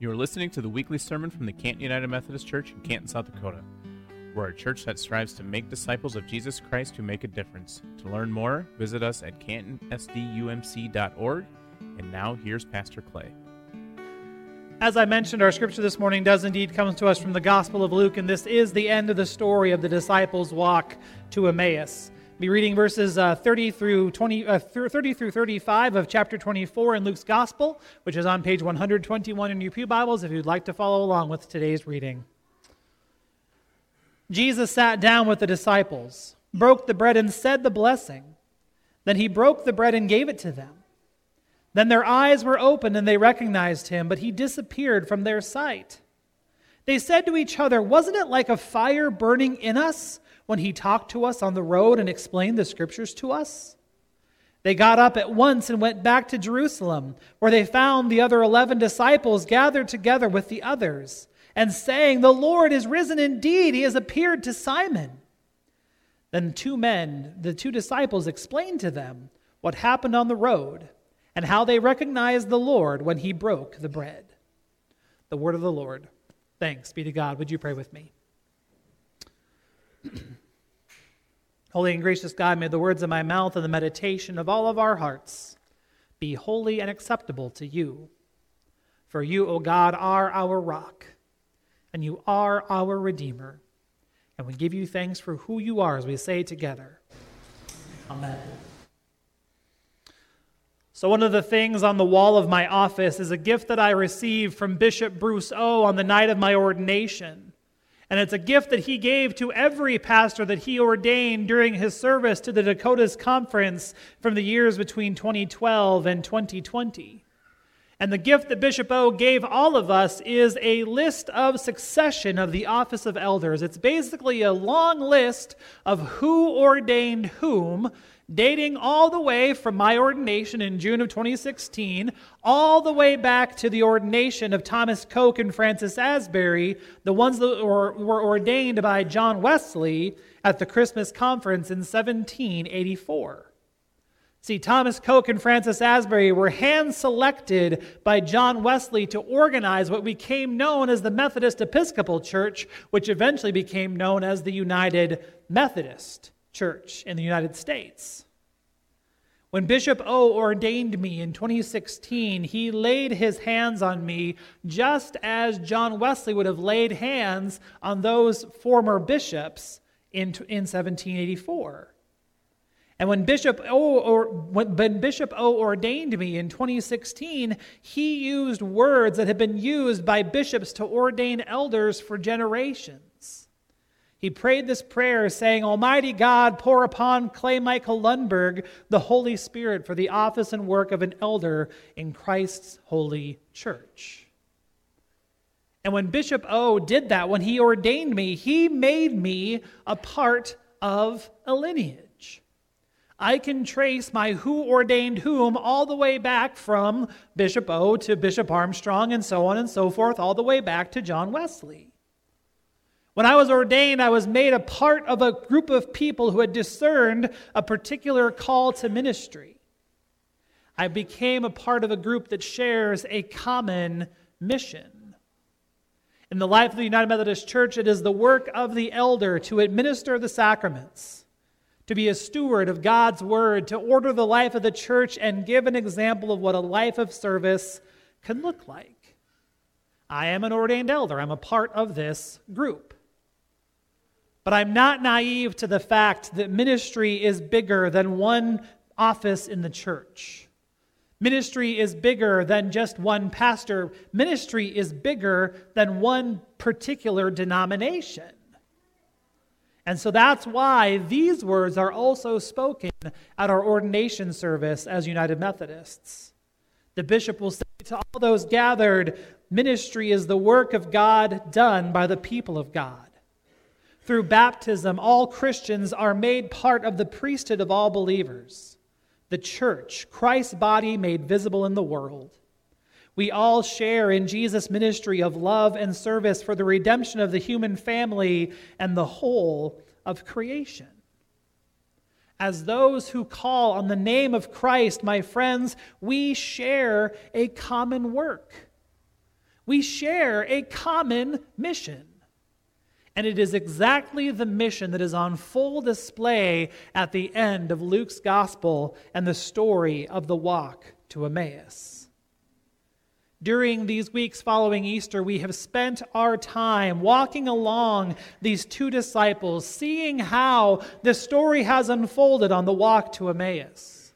You are listening to the weekly sermon from the Canton United Methodist Church in Canton, South Dakota. We're a church that strives to make disciples of Jesus Christ who make a difference. To learn more, visit us at cantonsdumc.org. And now here's Pastor Clay. As I mentioned, our scripture this morning does indeed come to us from the Gospel of Luke, and this is the end of the story of the disciples' walk to Emmaus. Be reading verses uh, 30 through 20, uh, 30 through 35 of chapter 24 in Luke's Gospel, which is on page 121 in your pew Bibles. If you'd like to follow along with today's reading. Jesus sat down with the disciples, broke the bread, and said the blessing. Then he broke the bread and gave it to them. Then their eyes were opened and they recognized him, but he disappeared from their sight. They said to each other, Wasn't it like a fire burning in us when he talked to us on the road and explained the scriptures to us? They got up at once and went back to Jerusalem, where they found the other eleven disciples gathered together with the others, and saying, The Lord is risen indeed, he has appeared to Simon. Then two men, the two disciples, explained to them what happened on the road and how they recognized the Lord when he broke the bread. The word of the Lord. Thanks be to God. Would you pray with me? Holy and gracious God, may the words of my mouth and the meditation of all of our hearts be holy and acceptable to you. For you, O God, are our rock, and you are our Redeemer. And we give you thanks for who you are as we say together. Amen. So, one of the things on the wall of my office is a gift that I received from Bishop Bruce Ough on the night of my ordination. And it's a gift that he gave to every pastor that he ordained during his service to the Dakotas Conference from the years between 2012 and 2020. And the gift that Bishop Ough gave all of us is a list of succession of the office of elders. It's basically a long list of who ordained whom dating all the way from my ordination in June of 2016, all the way back to the ordination of Thomas Coke and Francis Asbury, the ones that were, were ordained by John Wesley at the Christmas conference in 1784. See, Thomas Coke and Francis Asbury were hand selected by John Wesley to organize what became known as the Methodist Episcopal Church, which eventually became known as the United Methodist church in the United States. When Bishop Ough ordained me in 2016, he laid his hands on me just as John Wesley would have laid hands on those former bishops in, in 1784. And when Bishop Ough or when Bishop Ough ordained me in 2016, he used words that had been used by bishops to ordain elders for generations. He prayed this prayer saying, Almighty God, pour upon Clay Michael Lundberg the Holy Spirit for the office and work of an elder in Christ's holy church. And when Bishop Ough did that, when he ordained me, he made me a part of a lineage. I can trace my who ordained whom all the way back from Bishop Ough to Bishop Armstrong and so on and so forth, all the way back to John Wesley. When I was ordained, I was made a part of a group of people who had discerned a particular call to ministry. I became a part of a group that shares a common mission. In the life of the United Methodist Church, it is the work of the elder to administer the sacraments, to be a steward of God's word, to order the life of the church, and give an example of what a life of service can look like. I am an ordained elder, I'm a part of this group. But I'm not naive to the fact that ministry is bigger than one office in the church. Ministry is bigger than just one pastor. Ministry is bigger than one particular denomination. And so that's why these words are also spoken at our ordination service as United Methodists. The bishop will say to all those gathered, Ministry is the work of God done by the people of God. Through baptism, all Christians are made part of the priesthood of all believers, the church, Christ's body made visible in the world. We all share in Jesus' ministry of love and service for the redemption of the human family and the whole of creation. As those who call on the name of Christ, my friends, we share a common work. We share a common mission. And it is exactly the mission that is on full display at the end of Luke's gospel and the story of the walk to Emmaus. During these weeks following Easter, we have spent our time walking along these two disciples, seeing how the story has unfolded on the walk to Emmaus.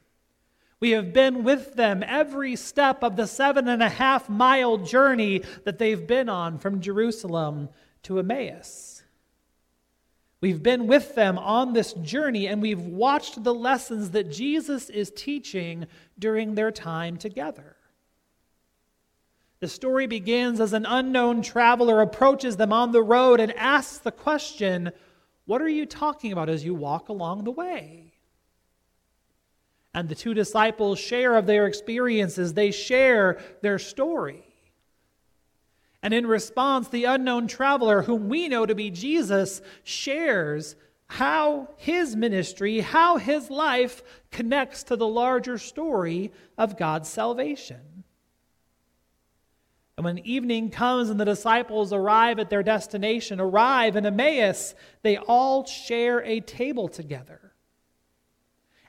We have been with them every step of the seven and a half mile journey that they've been on from Jerusalem to Emmaus. We've been with them on this journey and we've watched the lessons that Jesus is teaching during their time together. The story begins as an unknown traveler approaches them on the road and asks the question, What are you talking about as you walk along the way? And the two disciples share of their experiences, they share their story. And in response, the unknown traveler, whom we know to be Jesus, shares how his ministry, how his life connects to the larger story of God's salvation. And when evening comes and the disciples arrive at their destination, arrive in Emmaus, they all share a table together.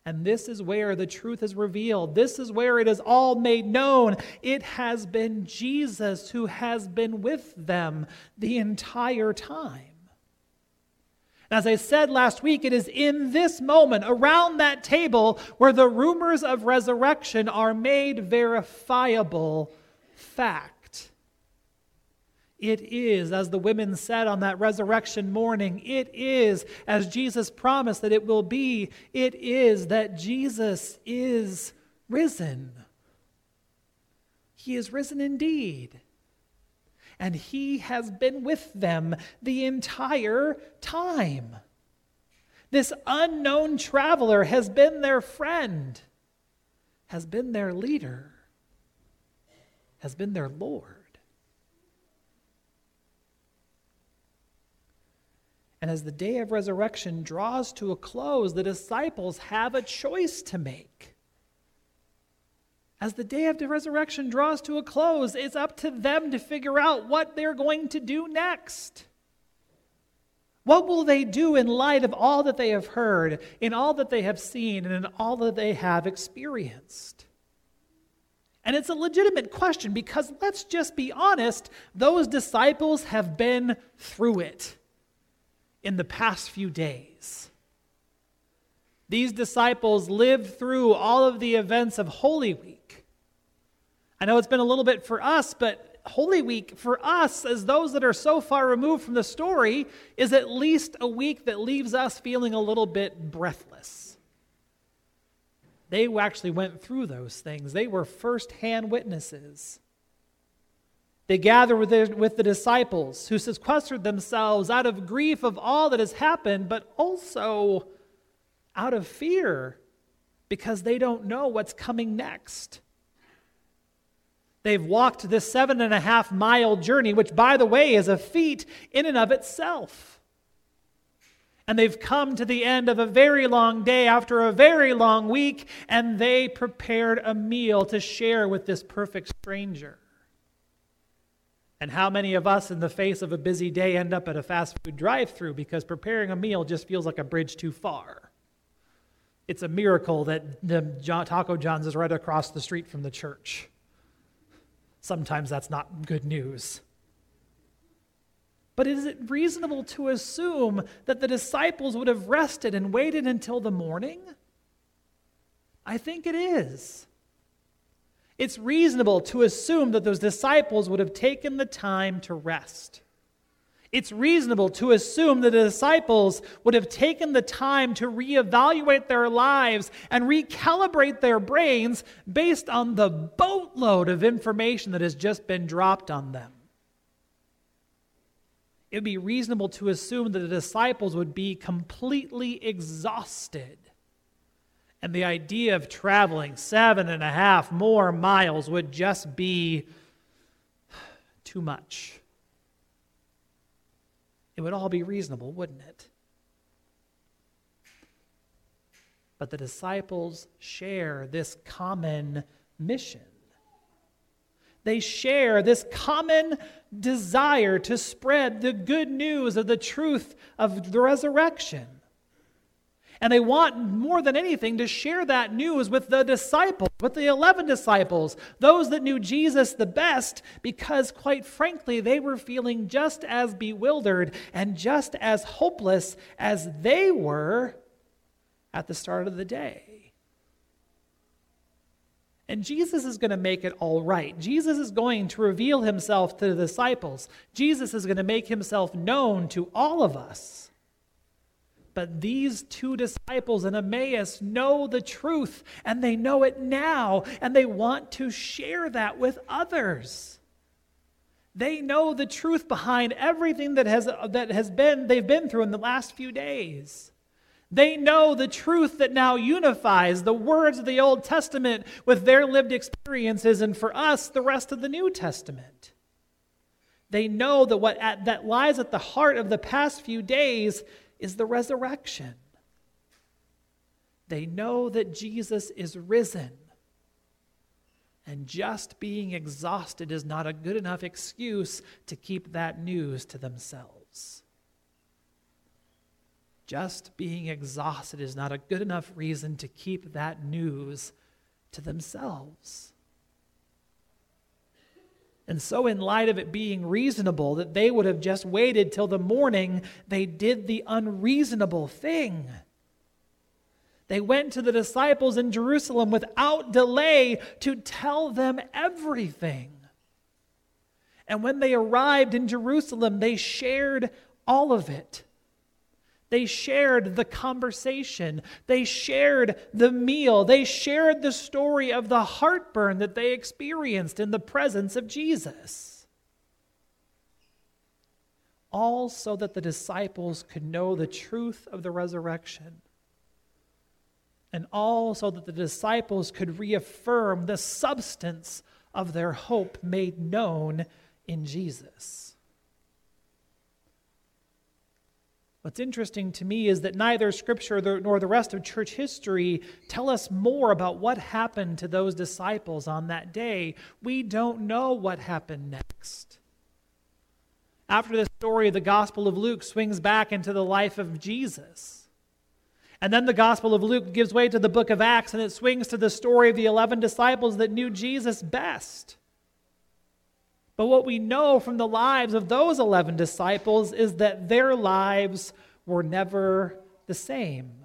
And this is where the truth is revealed. This is where it is all made known. It has been Jesus who has been with them the entire time. As I said last week, it is in this moment, around that table, where the rumors of resurrection are made verifiable fact. It is, as the women said on that resurrection morning, it is, as Jesus promised that it will be, it is that Jesus is risen. He is risen indeed. And he has been with them the entire time. This unknown traveler has been their friend, has been their leader, has been their Lord. And as the day of resurrection draws to a close, the disciples have a choice to make. As the day of the resurrection draws to a close, it's up to them to figure out what they're going to do next. What will they do in light of all that they have heard, in all that they have seen, and in all that they have experienced? And it's a legitimate question because let's just be honest, those disciples have been through it in the past few days. These disciples lived through all of the events of Holy Week. I know it's been a little bit for us, but Holy Week for us, as those that are so far removed from the story, is at least a week that leaves us feeling a little bit breathless. They actually went through those things, they were firsthand witnesses. They gather with the, with the disciples who sequestered themselves out of grief of all that has happened, but also out of fear because they don't know what's coming next. They've walked this seven and a half mile journey, which, by the way, is a feat in and of itself. And they've come to the end of a very long day after a very long week, and they prepared a meal to share with this perfect stranger. And how many of us, in the face of a busy day, end up at a fast food drive through because preparing a meal just feels like a bridge too far? It's a miracle that the Taco John's is right across the street from the church. Sometimes that's not good news. But is it reasonable to assume that the disciples would have rested and waited until the morning? I think it is it's reasonable to assume that those disciples would have taken the time to rest. It's reasonable to assume that the disciples would have taken the time to reevaluate their lives and recalibrate their brains based on the boatload of information that has just been dropped on them. It would be reasonable to assume that the disciples would be completely exhausted and the idea of traveling seven and a half more miles would just be too much. It would all be reasonable, wouldn't it? But the disciples share this common mission. They share this common desire to spread the good news of the truth of the resurrection. And they want more than anything to share that news with the disciples, with the 11 disciples, those that knew Jesus the best, because quite frankly, they were feeling just as bewildered and just as hopeless as they were at the start of the day. And Jesus is going to make it all right. Jesus is going to reveal himself to the disciples. Jesus is going to make himself known to all of us. But these two disciples in Emmaus know the truth, and they know it now, and they want to share that with others. They know the truth behind everything that has, that has been they've been through in the last few days. They know the truth that now unifies the words of the Old Testament with their lived experiences, and for us, the rest of the New Testament. They know that what at, that lies at the heart of the past few days is the resurrection. They know that Jesus is risen. And just being exhausted is not a good enough excuse to keep that news to themselves. Just being exhausted is not a good enough reason to keep that news to themselves. And so, in light of it being reasonable that they would have just waited till the morning, they did the unreasonable thing. They went to the disciples in Jerusalem without delay to tell them everything. And when they arrived in Jerusalem, they shared all of it. They shared the conversation. They shared the meal. They shared the story of the heartburn that they experienced in the presence of Jesus. All so that the disciples could know the truth of the resurrection. And all so that the disciples could reaffirm the substance of their hope made known in Jesus. What's interesting to me is that neither Scripture nor the rest of church history tell us more about what happened to those disciples on that day. We don't know what happened next. After the story, the Gospel of Luke swings back into the life of Jesus. And then the Gospel of Luke gives way to the book of Acts and it swings to the story of the 11 disciples that knew Jesus best. But what we know from the lives of those 11 disciples is that their lives were never the same.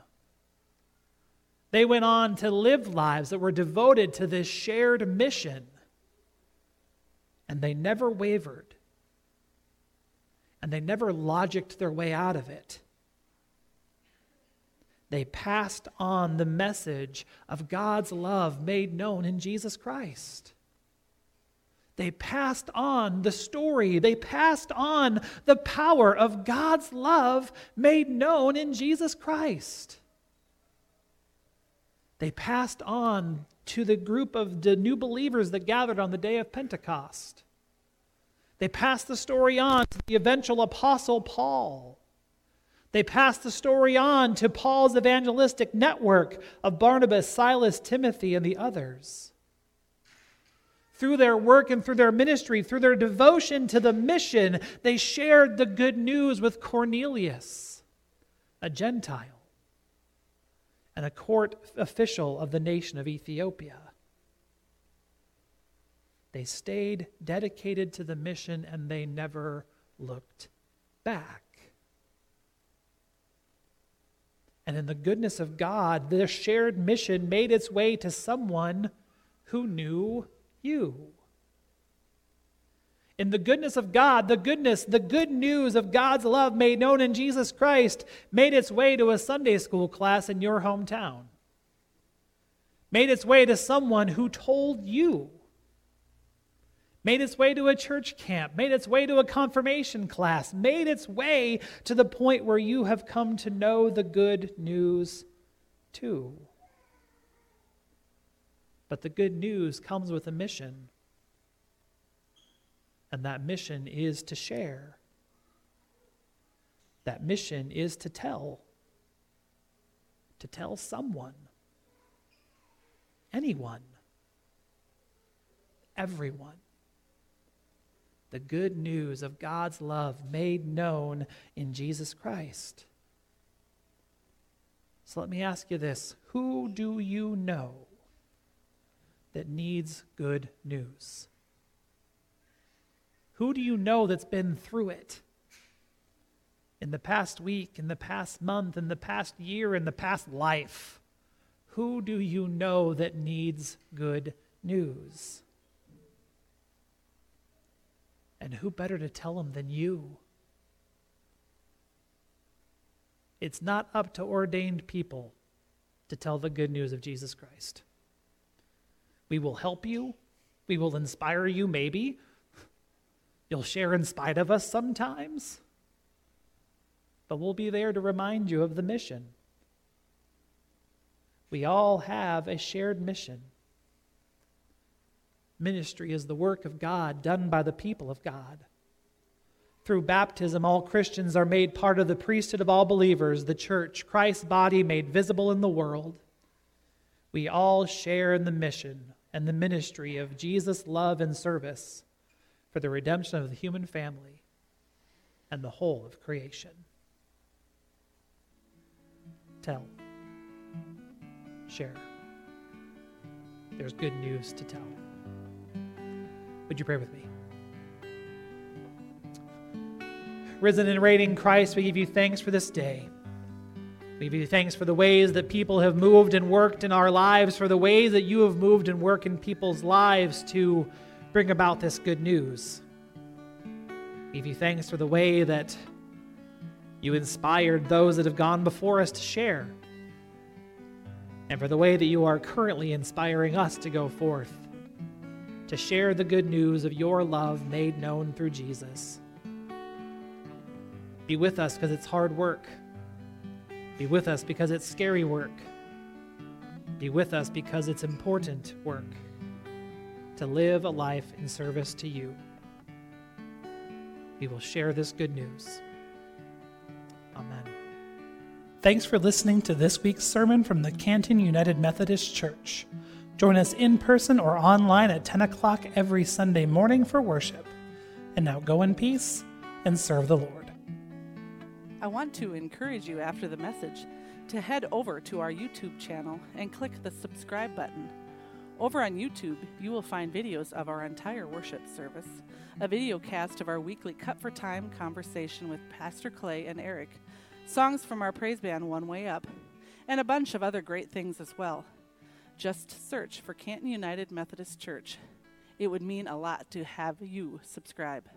They went on to live lives that were devoted to this shared mission, and they never wavered, and they never logicked their way out of it. They passed on the message of God's love made known in Jesus Christ. They passed on the story. They passed on the power of God's love made known in Jesus Christ. They passed on to the group of the new believers that gathered on the day of Pentecost. They passed the story on to the eventual apostle Paul. They passed the story on to Paul's evangelistic network of Barnabas, Silas, Timothy, and the others through their work and through their ministry, through their devotion to the mission, they shared the good news with Cornelius, a Gentile and a court official of the nation of Ethiopia. They stayed dedicated to the mission and they never looked back. And in the goodness of God, their shared mission made its way to someone who knew you. In the goodness of God, the goodness, the good news of God's love made known in Jesus Christ made its way to a Sunday school class in your hometown. Made its way to someone who told you. Made its way to a church camp, made its way to a confirmation class, made its way to the point where you have come to know the good news too. But the good news comes with a mission. And that mission is to share. That mission is to tell. To tell someone. Anyone. Everyone. the good news of God's love made known in Jesus Christ. So let me ask you this Who do you know that needs good news? Who do you know that's been through it? In the past week, in the past month, in the past year, in the past life? Who do you know that needs good news? And who better to tell them than you? It's not up to ordained people to tell the good news of Jesus Christ. We will help you. We will inspire you, maybe. You'll share in spite of us sometimes. But we'll be there to remind you of the mission. We all have a shared mission. Ministry is the work of God done by the people of God. Through baptism, all Christians are made part of the priesthood of all believers, the church, Christ's body made visible in the world. We all share in the mission and the ministry of Jesus' love and service for the redemption of the human family and the whole of creation. Tell, share. There's good news to tell. Would you pray with me? Risen and reigning Christ, we give you thanks for this day. We give you thanks for the ways that people have moved and worked in our lives, for the ways that you have moved and worked in people's lives to bring about this good news. We give you thanks for the way that you inspired those that have gone before us to share, and for the way that you are currently inspiring us to go forth, to share the good news of your love made known through Jesus. Be with us because it's hard work. Be with us because it's scary work. Be with us because it's important work to live a life in service to you. We will share this good news. Amen. Thanks for listening to this week's sermon from the Canton United Methodist Church. Join us in person or online at 10 o'clock every Sunday morning for worship. And now go in peace and serve the Lord. I want to encourage you after the message to head over to our YouTube channel and click the subscribe button. Over on YouTube, you will find videos of our entire worship service, a video cast of our weekly Cut for Time conversation with Pastor Clay and Eric, songs from our praise band One Way Up, and a bunch of other great things as well. Just search for Canton United Methodist Church. It would mean a lot to have you subscribe.